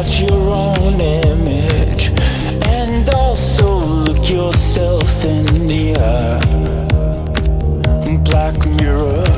watch your own image and also look yourself in the eye. Black mirror,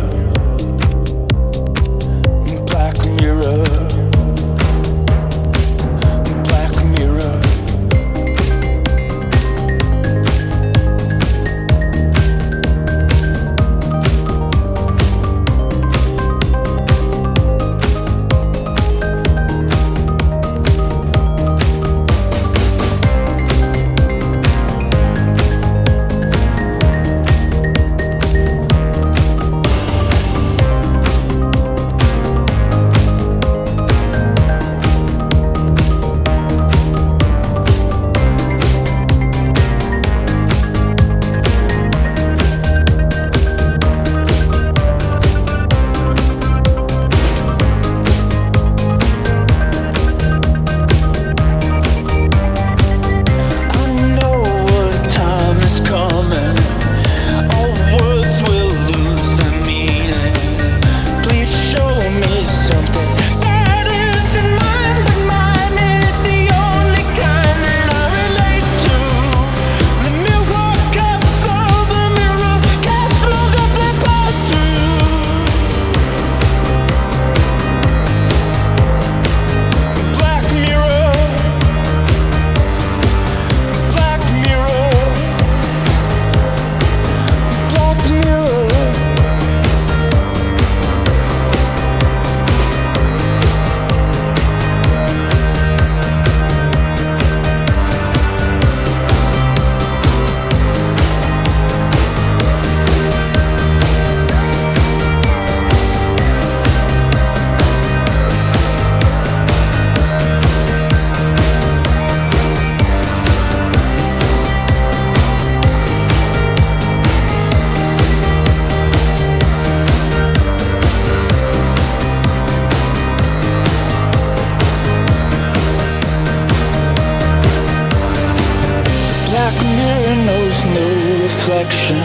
reflection,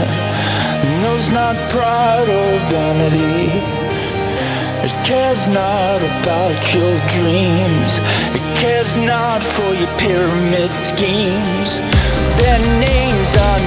knows not pride or vanity. It cares not about your dreams, it cares not for your pyramid schemes. Their names are